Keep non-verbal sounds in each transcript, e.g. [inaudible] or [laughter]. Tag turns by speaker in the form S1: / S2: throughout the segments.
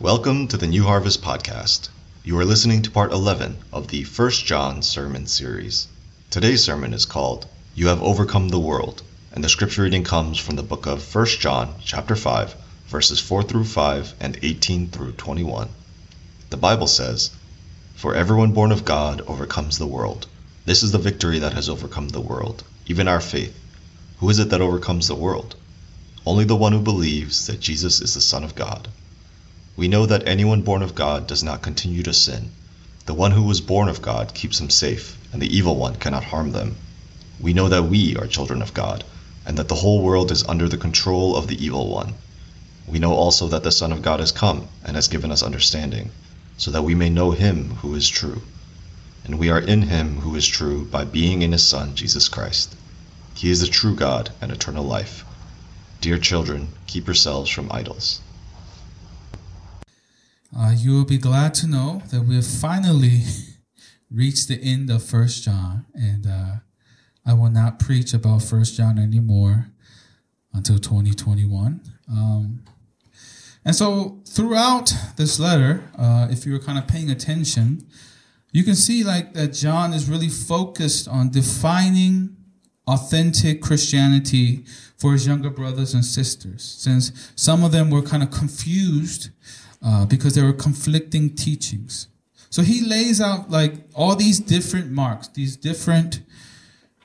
S1: Welcome to the New Harvest Podcast. You are listening to part 11 of the 1 John sermon series. Today's sermon is called You Have Overcome the World, and the scripture reading comes from the book of 1 John, chapter 5, verses 4 through 5 and 18 through 21. The Bible says, For everyone born of God overcomes the world. This is the victory that has overcome the world, even our faith. Who is it that overcomes the world? Only the one who believes that Jesus is the Son of God. We know that anyone born of God does not continue to sin. The one who was born of God keeps them safe, and the evil one cannot harm them. We know that we are children of God, and that the whole world is under the control of the evil one. We know also that the Son of God has come and has given us understanding, so that we may know him who is true. And we are in him who is true by being in his Son, Jesus Christ. He is the true God and eternal life. Dear children, keep yourselves from idols.
S2: Uh, you will be glad to know that we have finally [laughs] reached the end of First John, and uh, I will not preach about First John anymore until 2021. Um, and so, throughout this letter, uh, if you were kind of paying attention, you can see like that John is really focused on defining authentic Christianity for his younger brothers and sisters, since some of them were kind of confused uh, because there were conflicting teachings. So he lays out like all these different marks, these different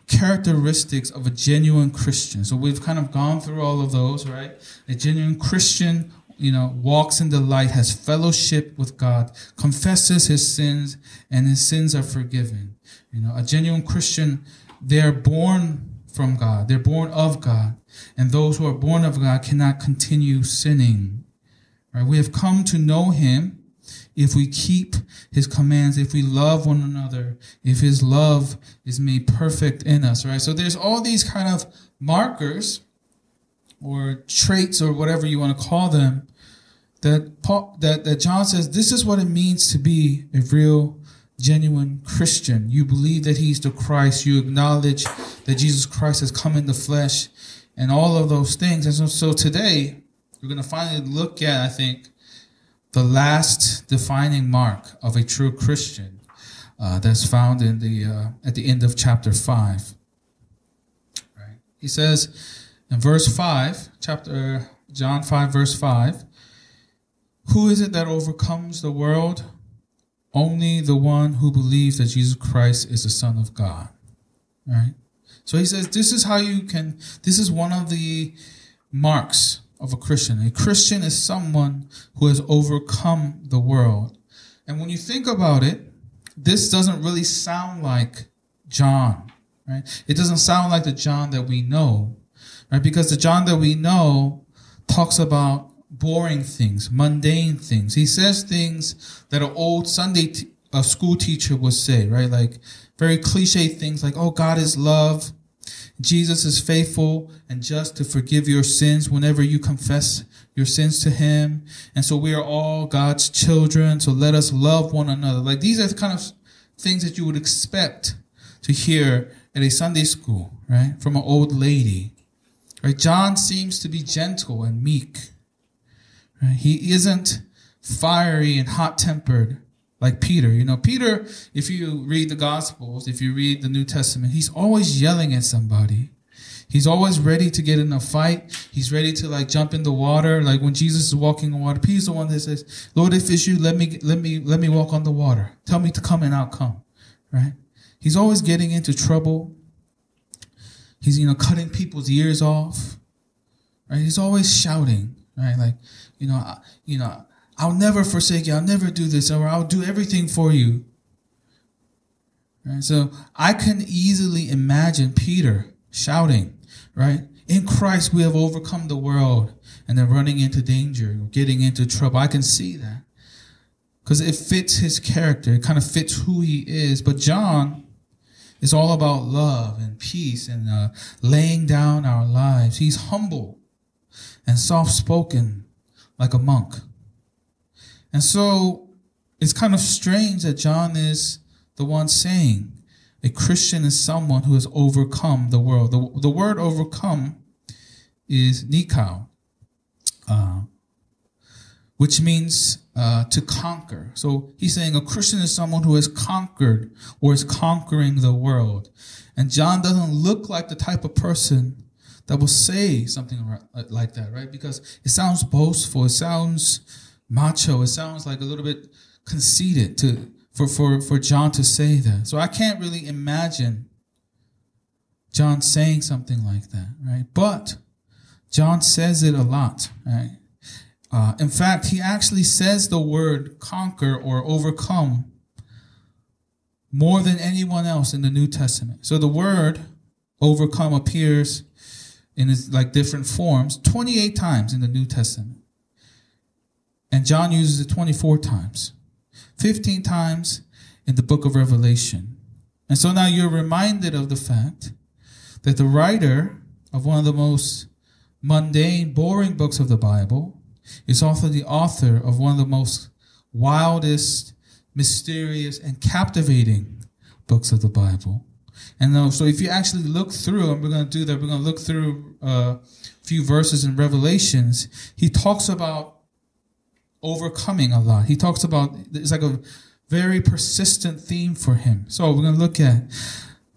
S2: characteristics of a genuine Christian. So we've kind of gone through all of those, right? A genuine Christian, you know, walks in the light, has fellowship with God, confesses his sins, and his sins are forgiven. You know, a genuine Christian, they're born from God, they're born of God, and those who are born of God cannot continue sinning. Right? We have come to know him if we keep his commands, if we love one another, if his love is made perfect in us, right? So there's all these kind of markers or traits or whatever you want to call them that Paul, that, that John says this is what it means to be a real genuine Christian. You believe that he's the Christ, you acknowledge that Jesus Christ has come in the flesh and all of those things. And so, so today we're going to finally look at, I think, the last defining mark of a true Christian uh, that's found in the uh, at the end of chapter five. Right? He says in verse five, chapter John five, verse five. Who is it that overcomes the world? Only the one who believes that Jesus Christ is the Son of God. Right? So he says this is how you can. This is one of the marks of a Christian. A Christian is someone who has overcome the world. And when you think about it, this doesn't really sound like John, right? It doesn't sound like the John that we know, right? Because the John that we know talks about boring things, mundane things. He says things that an old Sunday t- a school teacher would say, right? Like very cliche things like, oh, God is love. Jesus is faithful and just to forgive your sins whenever you confess your sins to him. And so we are all God's children. So let us love one another. Like these are the kind of things that you would expect to hear at a Sunday school, right? From an old lady. Right? John seems to be gentle and meek. Right? He isn't fiery and hot tempered like Peter. You know, Peter, if you read the Gospels, if you read the New Testament, he's always yelling at somebody. He's always ready to get in a fight. He's ready to like jump in the water. Like when Jesus is walking on water, Peter's the one that says, Lord, if it's you, let me, let me, let me walk on the water. Tell me to come and I'll come. Right? He's always getting into trouble. He's, you know, cutting people's ears off. Right? He's always shouting. Right? Like, you know, you know, I'll never forsake you. I'll never do this, or I'll do everything for you. Right? So I can easily imagine Peter shouting, right? In Christ, we have overcome the world, and then running into danger, getting into trouble. I can see that because it fits his character. It kind of fits who he is. But John is all about love and peace and uh, laying down our lives. He's humble and soft spoken like a monk. And so it's kind of strange that John is the one saying a Christian is someone who has overcome the world. The, the word overcome is nikao, uh, which means uh, to conquer. So he's saying a Christian is someone who has conquered or is conquering the world. And John doesn't look like the type of person that will say something like that, right? Because it sounds boastful, it sounds macho, it sounds like a little bit conceited to for, for, for John to say that. So I can't really imagine John saying something like that, right? But John says it a lot, right? Uh, in fact, he actually says the word conquer or overcome more than anyone else in the New Testament. So the word overcome appears in its like different forms 28 times in the New Testament. And John uses it 24 times. 15 times in the book of Revelation. And so now you're reminded of the fact that the writer of one of the most mundane, boring books of the Bible is also the author of one of the most wildest, mysterious, and captivating books of the Bible. And so if you actually look through, and we're going to do that, we're going to look through uh, a few verses in Revelations, he talks about overcoming a lot. He talks about, it's like a very persistent theme for him. So we're going to look at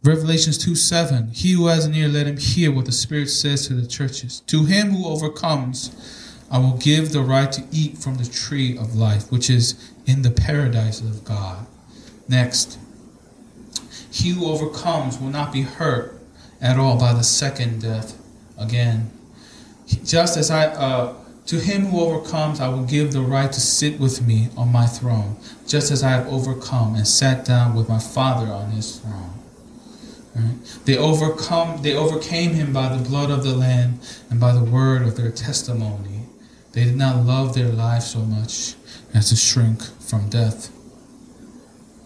S2: Revelations 2 7. He who has an ear, let him hear what the Spirit says to the churches. To him who overcomes, I will give the right to eat from the tree of life, which is in the paradise of God. Next, he who overcomes will not be hurt at all by the second death. Again, just as I, uh, to him who overcomes, I will give the right to sit with me on my throne, just as I have overcome and sat down with my Father on his throne. Right? They overcome, they overcame him by the blood of the Lamb and by the word of their testimony. They did not love their life so much as to shrink from death.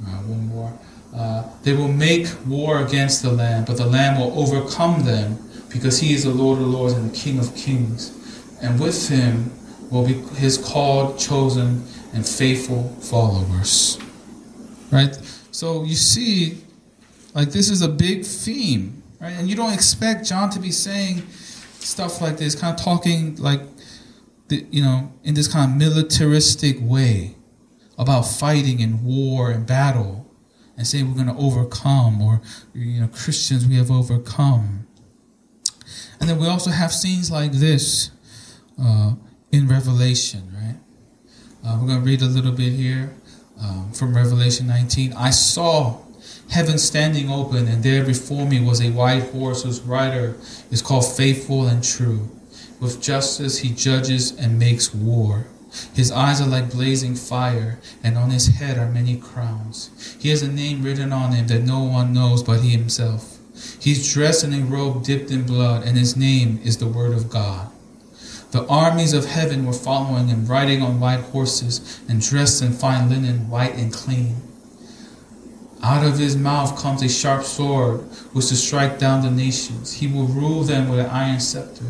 S2: Uh, one more. Uh, they will make war against the Lamb, but the Lamb will overcome them because he is the Lord of lords and the King of kings. And with him will be his called, chosen, and faithful followers. Right? So you see, like this is a big theme, right? And you don't expect John to be saying stuff like this, kind of talking like the, you know, in this kind of militaristic way about fighting and war and battle and saying we're going to overcome or, you know, Christians, we have overcome. And then we also have scenes like this uh, in Revelation, right? Uh, we're going to read a little bit here um, from Revelation 19. I saw heaven standing open, and there before me was a white horse whose rider is called Faithful and True with justice he judges and makes war. His eyes are like blazing fire, and on his head are many crowns. He has a name written on him that no one knows but he himself. He's dressed in a robe dipped in blood, and his name is the Word of God. The armies of heaven were following him, riding on white horses, and dressed in fine linen, white and clean. Out of his mouth comes a sharp sword, which to strike down the nations. He will rule them with an iron scepter.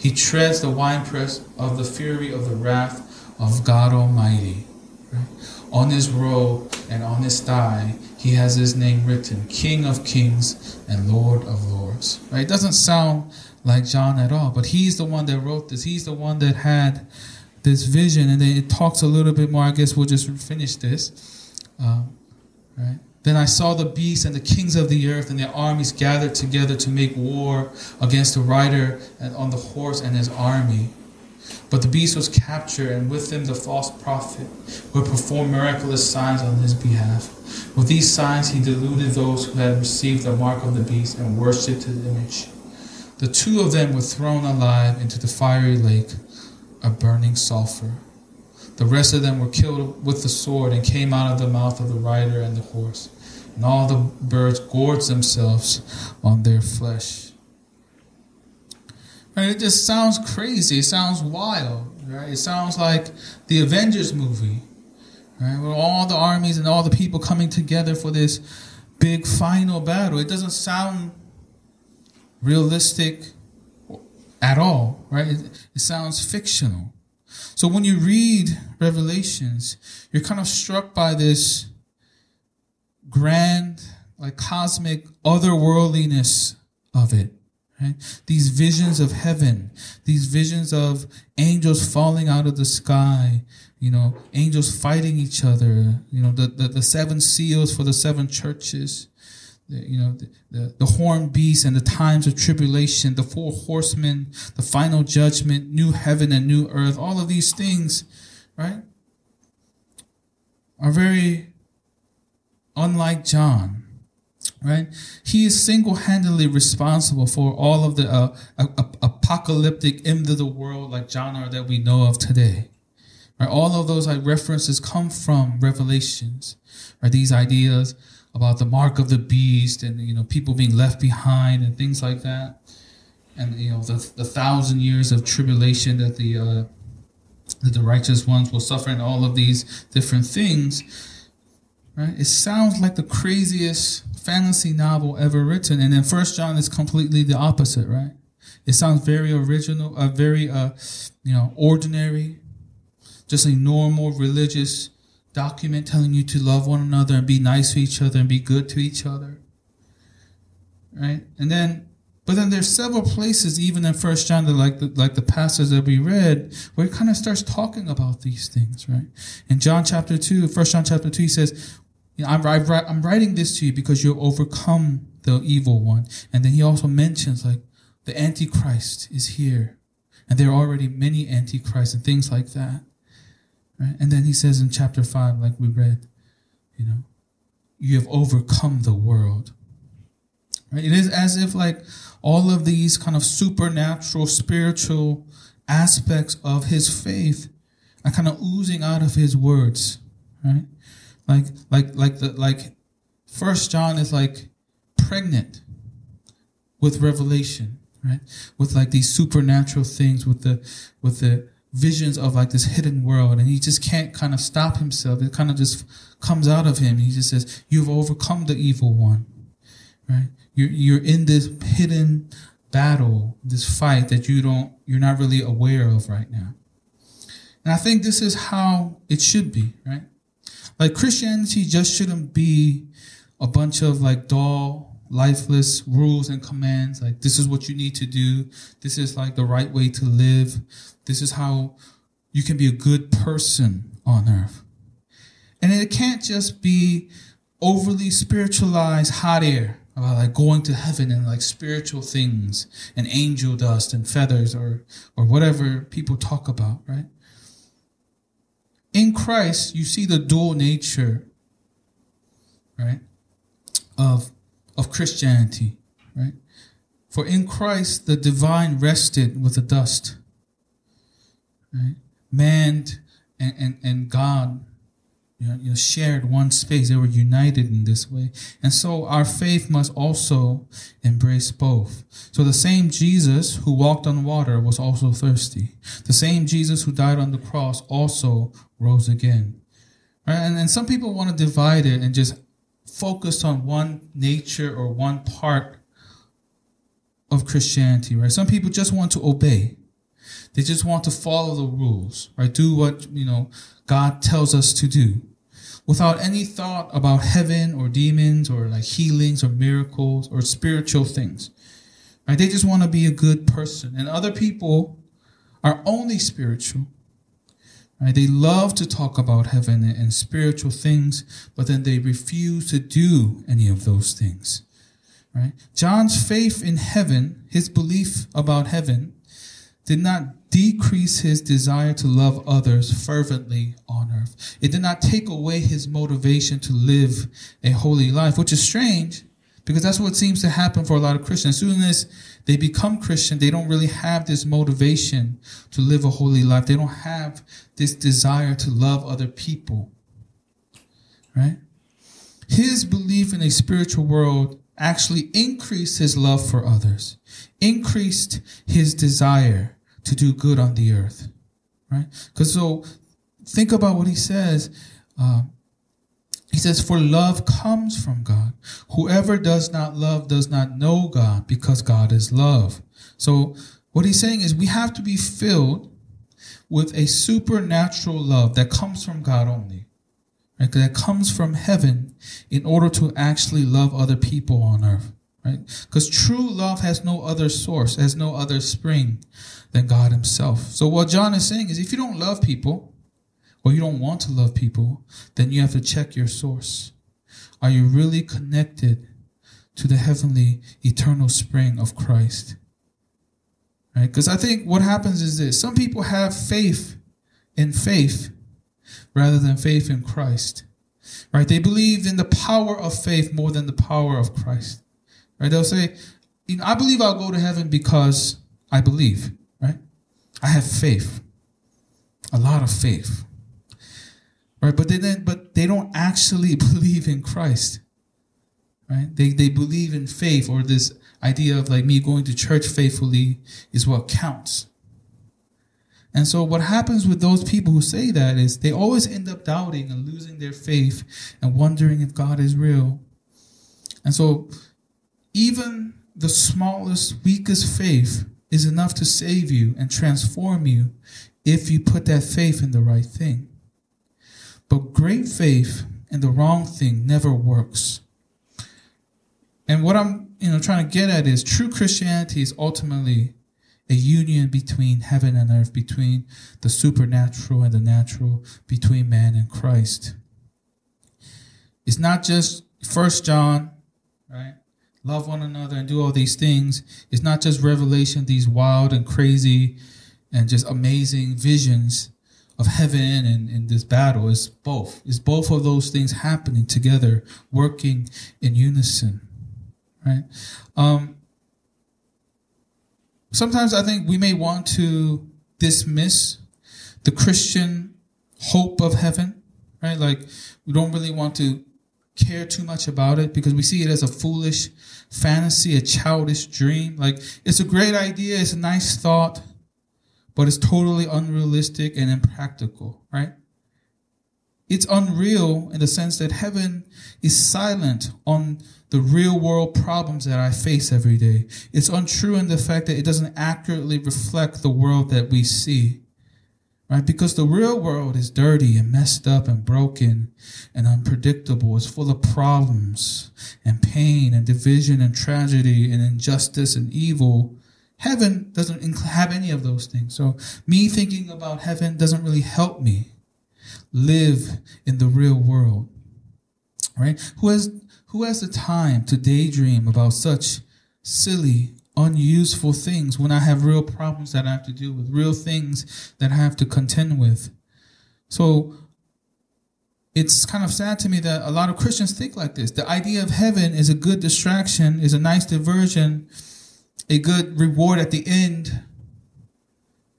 S2: He treads the winepress of the fury of the wrath of God Almighty. Right? On his robe and on his thigh, he has his name written, King of Kings and Lord of Lords. Right? It doesn't sound like John at all, but he's the one that wrote this. He's the one that had this vision, and then it talks a little bit more. I guess we'll just finish this. Um, right? Then I saw the beasts and the kings of the earth and their armies gathered together to make war against the rider on the horse and his army. But the beast was captured, and with him the false prophet, who had performed miraculous signs on his behalf. With these signs he deluded those who had received the mark of the beast and worshipped his image. The two of them were thrown alive into the fiery lake of burning sulfur. The rest of them were killed with the sword and came out of the mouth of the rider and the horse and all the birds gorged themselves on their flesh. Right? It just sounds crazy. It sounds wild. Right? It sounds like the Avengers movie, right? With all the armies and all the people coming together for this big final battle. It doesn't sound realistic at all, right? It, it sounds fictional. So when you read Revelations, you're kind of struck by this grand, like cosmic otherworldliness of it. Right? These visions of heaven, these visions of angels falling out of the sky, you know, angels fighting each other, you know, the, the, the seven seals for the seven churches, you know, the, the, the horn beast and the times of tribulation, the four horsemen, the final judgment, new heaven and new earth, all of these things, right, are very unlike John right? He is single-handedly responsible for all of the uh, apocalyptic end of the world like genre that we know of today. Right? All of those like references come from Revelations. Right? These ideas about the mark of the beast and you know people being left behind and things like that, and you know the, the thousand years of tribulation that the uh, that the righteous ones will suffer, and all of these different things. Right? It sounds like the craziest fantasy novel ever written. And then First John is completely the opposite, right? It sounds very original, uh, very uh, you know, ordinary, just a normal religious document telling you to love one another and be nice to each other and be good to each other. Right? And then but then there's several places, even in First John, that like the, like the passage that we read, where it kind of starts talking about these things, right? In John chapter two, First John chapter two, he says, I'm, I'm writing this to you because you'll overcome the evil one. And then he also mentions like the Antichrist is here. And there are already many Antichrists and things like that. Right? And then he says in chapter 5, like we read, you know, you have overcome the world. Right? It is as if like all of these kind of supernatural, spiritual aspects of his faith are kind of oozing out of his words. Right? Like like like the like First John is like pregnant with revelation, right? With like these supernatural things, with the with the visions of like this hidden world, and he just can't kind of stop himself. It kind of just comes out of him. He just says, "You've overcome the evil one," right? You're you're in this hidden battle, this fight that you don't, you're not really aware of right now. And I think this is how it should be, right? Like Christianity just shouldn't be a bunch of like dull, lifeless rules and commands. Like this is what you need to do. This is like the right way to live. This is how you can be a good person on earth. And it can't just be overly spiritualized hot air about like going to heaven and like spiritual things and angel dust and feathers or or whatever people talk about, right? in Christ, you see the dual nature, right, of, of Christianity, right? For in Christ, the divine rested with the dust, right? Man and, and, and God you know, you know, shared one space. They were united in this way. And so our faith must also embrace both. So the same Jesus who walked on water was also thirsty. The same Jesus who died on the cross also rose again. Right? And, and some people want to divide it and just focus on one nature or one part of Christianity, right? Some people just want to obey. They just want to follow the rules, right? Do what, you know, God tells us to do without any thought about heaven or demons or like healings or miracles or spiritual things. Right? They just want to be a good person. And other people are only spiritual. Right? They love to talk about heaven and spiritual things, but then they refuse to do any of those things. Right? John's faith in heaven, his belief about heaven, did not decrease his desire to love others fervently on earth. It did not take away his motivation to live a holy life, which is strange because that's what seems to happen for a lot of Christians. As soon as they become Christian, they don't really have this motivation to live a holy life. They don't have this desire to love other people. Right? His belief in a spiritual world actually increased his love for others, increased his desire to do good on the earth, right? Because so think about what he says. Uh, he says, For love comes from God. Whoever does not love does not know God because God is love. So what he's saying is we have to be filled with a supernatural love that comes from God only. Right? That comes from heaven in order to actually love other people on earth. right? Because true love has no other source, has no other spring than God Himself. So what John is saying is if you don't love people, or you don't want to love people, then you have to check your source. Are you really connected to the heavenly, eternal spring of Christ? Right? Because I think what happens is this some people have faith in faith rather than faith in Christ. Right? They believe in the power of faith more than the power of Christ. Right? They'll say, you know, I believe I'll go to heaven because I believe, right? I have faith. A lot of faith. Right? But they then but they don't actually [laughs] believe in Christ. Right? They they believe in faith or this idea of like me going to church faithfully is what counts. And so what happens with those people who say that is they always end up doubting and losing their faith and wondering if God is real. And so even the smallest, weakest faith is enough to save you and transform you if you put that faith in the right thing. But great faith in the wrong thing never works. And what I'm, you know, trying to get at is true Christianity is ultimately a union between heaven and earth, between the supernatural and the natural, between man and Christ. It's not just First John, right? Love one another and do all these things. It's not just revelation, these wild and crazy and just amazing visions of heaven and in this battle. is both. It's both of those things happening together, working in unison. Right? Um, sometimes I think we may want to dismiss the Christian hope of heaven, right? Like we don't really want to care too much about it because we see it as a foolish fantasy, a childish dream. Like it's a great idea, it's a nice thought, but it's totally unrealistic and impractical, right? It's unreal in the sense that heaven is silent on the real world problems that I face every day. It's untrue in the fact that it doesn't accurately reflect the world that we see. Right? Because the real world is dirty and messed up and broken and unpredictable. It's full of problems and pain and division and tragedy and injustice and evil. Heaven doesn't have any of those things. So me thinking about heaven doesn't really help me live in the real world. Right? Who has who has the time to daydream about such silly, unuseful things when I have real problems that I have to deal with, real things that I have to contend with? So it's kind of sad to me that a lot of Christians think like this. The idea of heaven is a good distraction, is a nice diversion, a good reward at the end,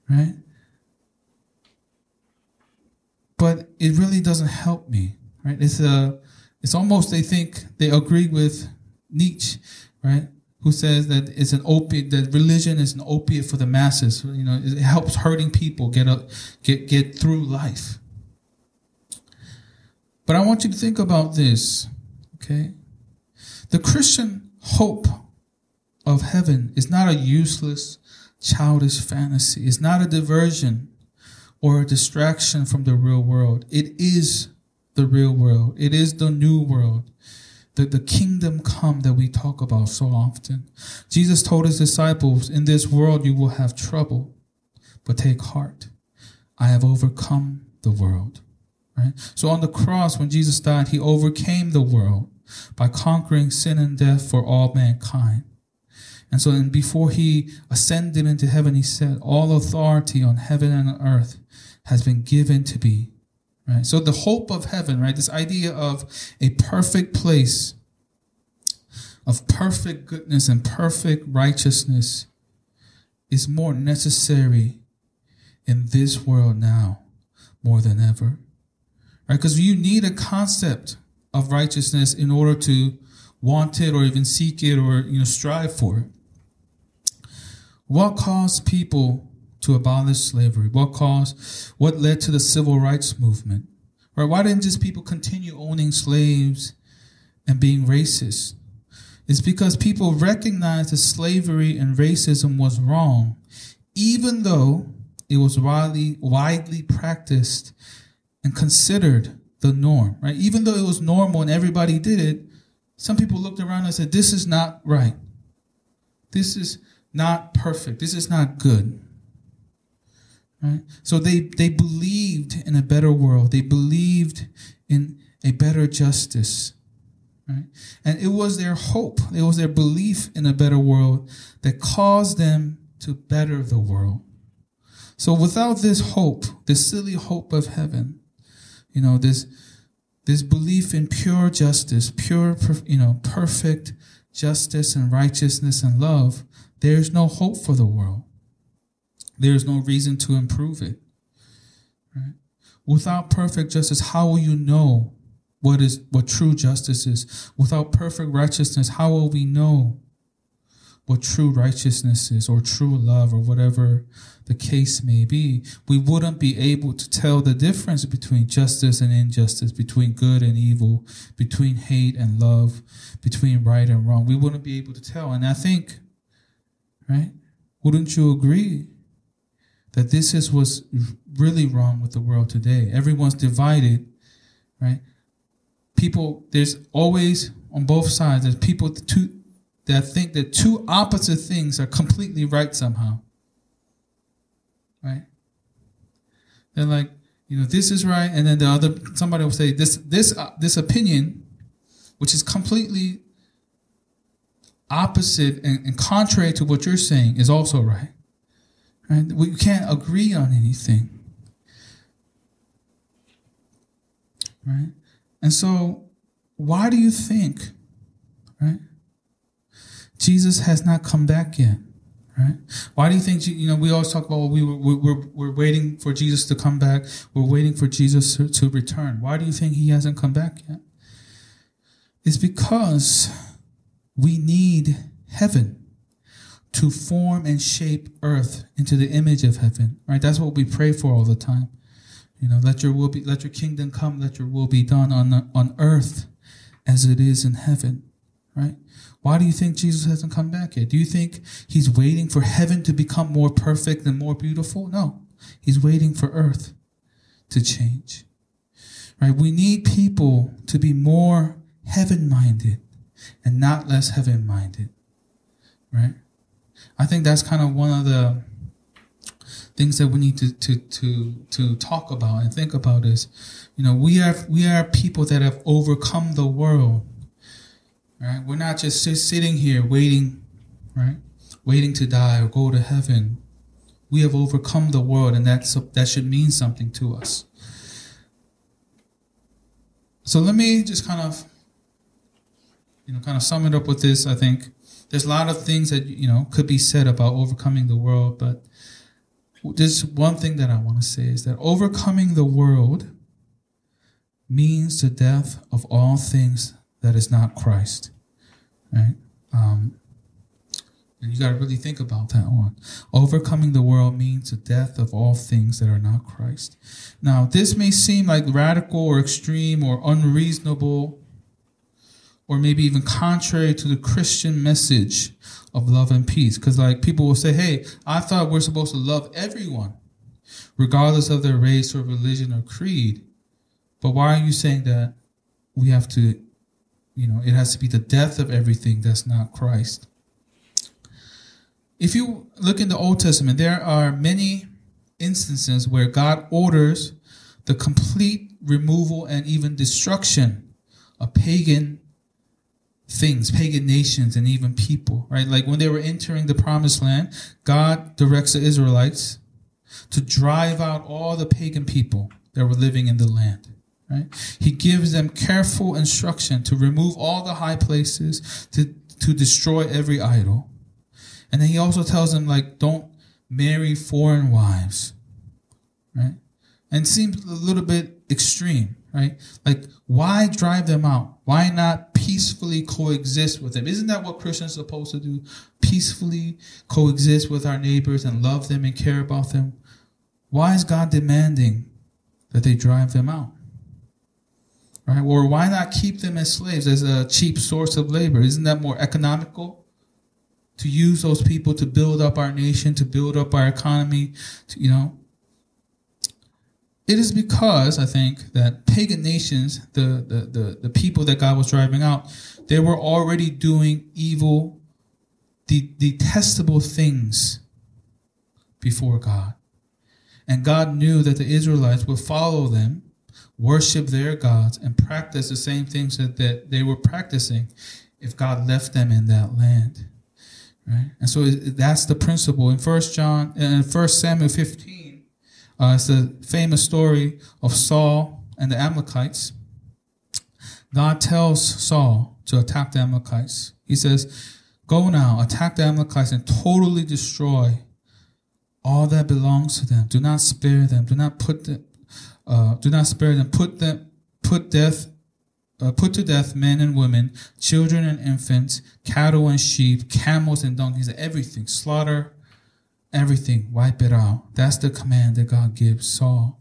S2: right? But it really doesn't help me, right? It's a it's almost they think they agree with Nietzsche, right? Who says that it's an opiate, that religion is an opiate for the masses. You know, it helps hurting people get up, get get through life. But I want you to think about this, okay? The Christian hope of heaven is not a useless, childish fantasy. It's not a diversion or a distraction from the real world. It is the real world. It is the new world. The, the kingdom come that we talk about so often. Jesus told his disciples, In this world you will have trouble, but take heart. I have overcome the world. Right? So on the cross, when Jesus died, he overcame the world by conquering sin and death for all mankind. And so, and before he ascended into heaven, he said, All authority on heaven and on earth has been given to me Right? So the hope of heaven, right? This idea of a perfect place of perfect goodness and perfect righteousness is more necessary in this world now more than ever. Right? Because you need a concept of righteousness in order to want it or even seek it or you know strive for it. What caused people to abolish slavery? What caused, what led to the civil rights movement? Right? Why didn't just people continue owning slaves and being racist? It's because people recognized that slavery and racism was wrong, even though it was widely, widely practiced and considered the norm, right? Even though it was normal and everybody did it, some people looked around and said, This is not right. This is not perfect. This is not good. Right? So they, they believed in a better world. They believed in a better justice. Right? And it was their hope, it was their belief in a better world that caused them to better the world. So without this hope, this silly hope of heaven, you know, this this belief in pure justice, pure, you know, perfect justice and righteousness and love, there's no hope for the world. There's no reason to improve it. Right? Without perfect justice, how will you know what is what true justice is? Without perfect righteousness, how will we know what true righteousness is or true love or whatever the case may be, we wouldn't be able to tell the difference between justice and injustice, between good and evil, between hate and love, between right and wrong. We wouldn't be able to tell. And I think, right? Wouldn't you agree that this is what's really wrong with the world today? Everyone's divided, right? People, there's always on both sides, there's people, that think that two opposite things are completely right somehow. Right? They're like, you know, this is right, and then the other somebody will say this this uh, this opinion, which is completely opposite and, and contrary to what you're saying, is also right. Right? We can't agree on anything. Right? And so, why do you think, right? Jesus has not come back yet, right? Why do you think, you know, we always talk about well, we were, we're, we're waiting for Jesus to come back. We're waiting for Jesus to return. Why do you think he hasn't come back yet? It's because we need heaven to form and shape earth into the image of heaven, right? That's what we pray for all the time. You know, let your will be, let your kingdom come, let your will be done on, on earth as it is in heaven, right? Why do you think Jesus hasn't come back yet? Do you think he's waiting for heaven to become more perfect and more beautiful? No. He's waiting for earth to change. Right? We need people to be more heaven minded and not less heaven minded. Right? I think that's kind of one of the things that we need to, to, to, to talk about and think about is, you know, we are, we are people that have overcome the world Right? We're not just sitting here waiting, right? Waiting to die or go to heaven. We have overcome the world, and that's that should mean something to us. So let me just kind of, you know, kind of sum it up with this. I think there's a lot of things that you know could be said about overcoming the world, but there's one thing that I want to say is that overcoming the world means the death of all things that is not Christ. Right? Um, and you got to really think about that one. Overcoming the world means the death of all things that are not Christ. Now, this may seem like radical or extreme or unreasonable or maybe even contrary to the Christian message of love and peace. Because, like, people will say, hey, I thought we're supposed to love everyone, regardless of their race or religion or creed. But why are you saying that we have to you know, it has to be the death of everything that's not Christ. If you look in the Old Testament, there are many instances where God orders the complete removal and even destruction of pagan things, pagan nations, and even people, right? Like when they were entering the promised land, God directs the Israelites to drive out all the pagan people that were living in the land. Right? He gives them careful instruction to remove all the high places, to, to destroy every idol. And then he also tells them, like, don't marry foreign wives. Right? And seems a little bit extreme, right? Like, why drive them out? Why not peacefully coexist with them? Isn't that what Christians are supposed to do? Peacefully coexist with our neighbors and love them and care about them? Why is God demanding that they drive them out? Right? Or why not keep them as slaves as a cheap source of labor? Isn't that more economical? To use those people to build up our nation, to build up our economy, to, you know. It is because I think that pagan nations, the, the, the, the people that God was driving out, they were already doing evil, de- detestable things before God. And God knew that the Israelites would follow them, worship their gods, and practice the same things that, that they were practicing if God left them in that land. Right? And so that's the principle. In First John, in First Samuel 15, uh, it's the famous story of Saul and the Amalekites. God tells Saul to attack the Amalekites. He says, Go now, attack the Amalekites and totally destroy all that belongs to them. Do not spare them. Do not put them. Uh, do not spare them. Put them. Put death. Uh, put to death men and women, children and infants, cattle and sheep, camels and donkeys, everything. Slaughter everything. Wipe it out. That's the command that God gives Saul.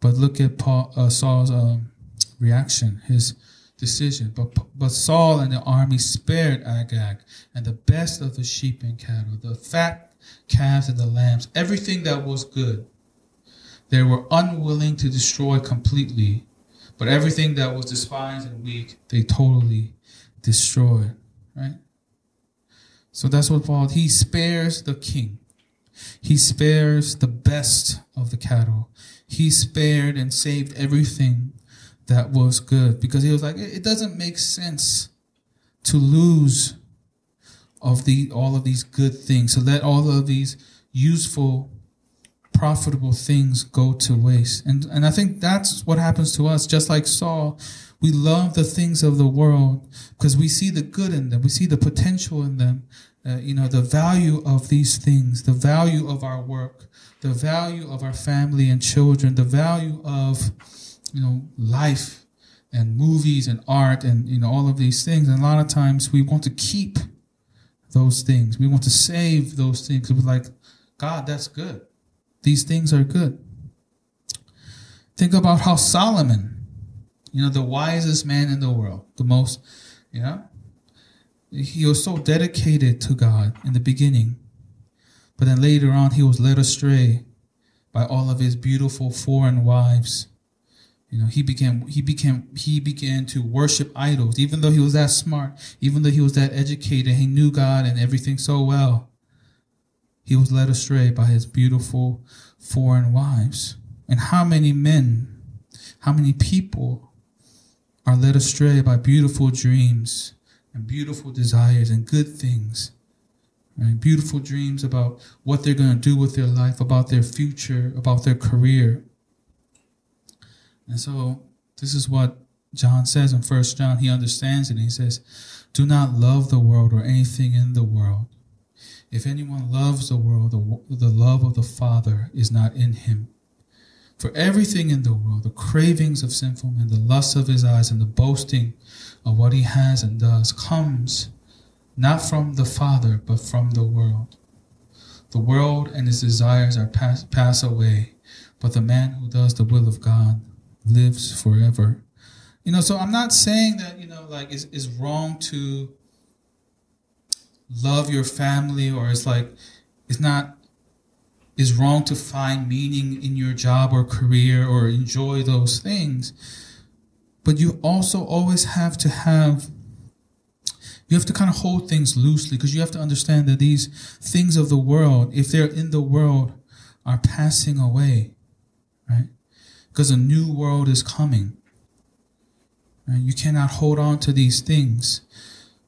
S2: But look at Paul, uh, Saul's um, reaction, his decision. But but Saul and the army spared Agag and the best of the sheep and cattle, the fat calves and the lambs, everything that was good. They were unwilling to destroy completely, but everything that was despised and weak, they totally destroyed. Right? So that's what Paul, he spares the king. He spares the best of the cattle. He spared and saved everything that was good because he was like, it doesn't make sense to lose of the all of these good things. So let all of these useful, profitable things go to waste. And and I think that's what happens to us. Just like Saul, we love the things of the world because we see the good in them. We see the potential in them. Uh, you know, the value of these things, the value of our work, the value of our family and children, the value of, you know, life and movies and art and, you know, all of these things. And a lot of times we want to keep those things. We want to save those things. We're like, God, that's good. These things are good. Think about how Solomon, you know, the wisest man in the world, the most, you know, he was so dedicated to God in the beginning. But then later on, he was led astray by all of his beautiful foreign wives. You know, he became he became he began to worship idols, even though he was that smart, even though he was that educated, he knew God and everything so well. He was led astray by his beautiful foreign wives. And how many men, how many people are led astray by beautiful dreams and beautiful desires and good things? Right? Beautiful dreams about what they're going to do with their life, about their future, about their career. And so this is what John says in First John. He understands it. And he says, "Do not love the world or anything in the world. If anyone loves the world, the, the love of the Father is not in him." For everything in the world, the cravings of sinful men, the lust of his eyes, and the boasting of what he has and does, comes not from the Father, but from the world. The world and its desires are pass, pass away, but the man who does the will of God lives forever. You know, so I'm not saying that, you know, like it's, it's wrong to love your family or it's like it's not is wrong to find meaning in your job or career or enjoy those things. But you also always have to have you have to kind of hold things loosely because you have to understand that these things of the world, if they're in the world, are passing away, right? because a new world is coming. And you cannot hold on to these things.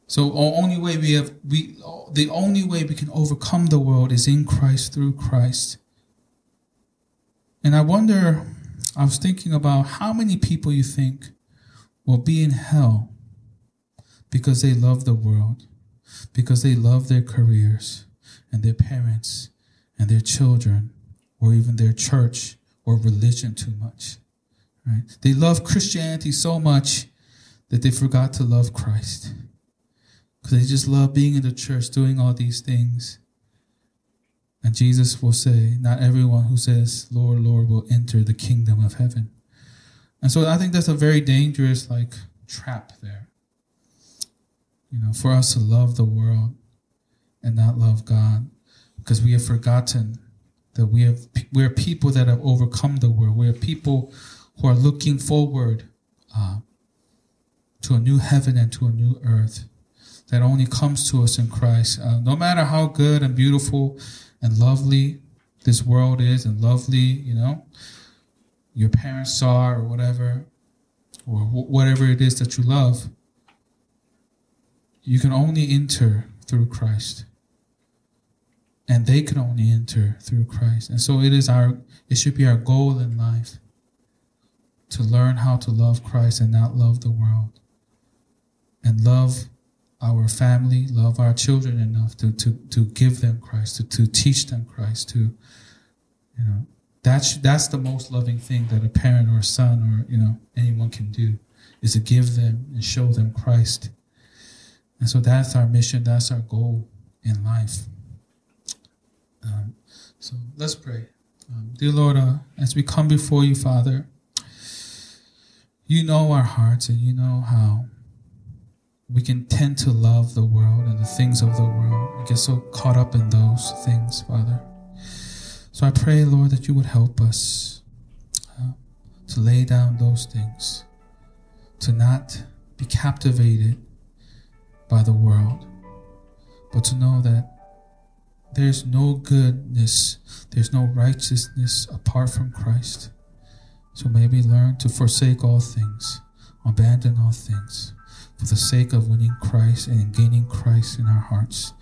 S2: So the only way we have we the only way we can overcome the world is in Christ through Christ. And I wonder I was thinking about how many people you think will be in hell because they love the world, because they love their careers and their parents and their children or even their church or religion too much. Right? They love Christianity so much that they forgot to love Christ. Because they just love being in the church, doing all these things. And Jesus will say, Not everyone who says, Lord, Lord, will enter the kingdom of heaven. And so I think that's a very dangerous like trap there. You know, for us to love the world and not love God because we have forgotten that we have we are people that have overcome the world. We are people who are looking forward uh, to a new heaven and to a new earth that only comes to us in Christ. Uh, no matter how good and beautiful and lovely this world is, and lovely, you know, your parents are or whatever, or wh- whatever it is that you love, you can only enter through Christ and they can only enter through Christ. And so it is our it should be our goal in life to learn how to love Christ and not love the world. And love our family, love our children enough to to, to give them Christ, to, to teach them Christ, to you know that's that's the most loving thing that a parent or a son or you know anyone can do is to give them and show them Christ. And so that's our mission, that's our goal in life. Um, so let's pray. Um, dear Lord, uh, as we come before you, Father, you know our hearts and you know how we can tend to love the world and the things of the world. We get so caught up in those things, Father. So I pray, Lord, that you would help us uh, to lay down those things, to not be captivated by the world, but to know that there's no goodness, there's no righteousness apart from Christ. So may we learn to forsake all things, abandon all things, for the sake of winning Christ and gaining Christ in our hearts,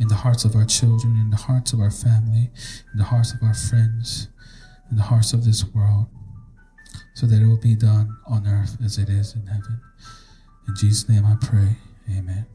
S2: in the hearts of our children, in the hearts of our family, in the hearts of our friends, in the hearts of this world, so that it will be done on earth as it is in heaven. In Jesus' name I pray. Amen.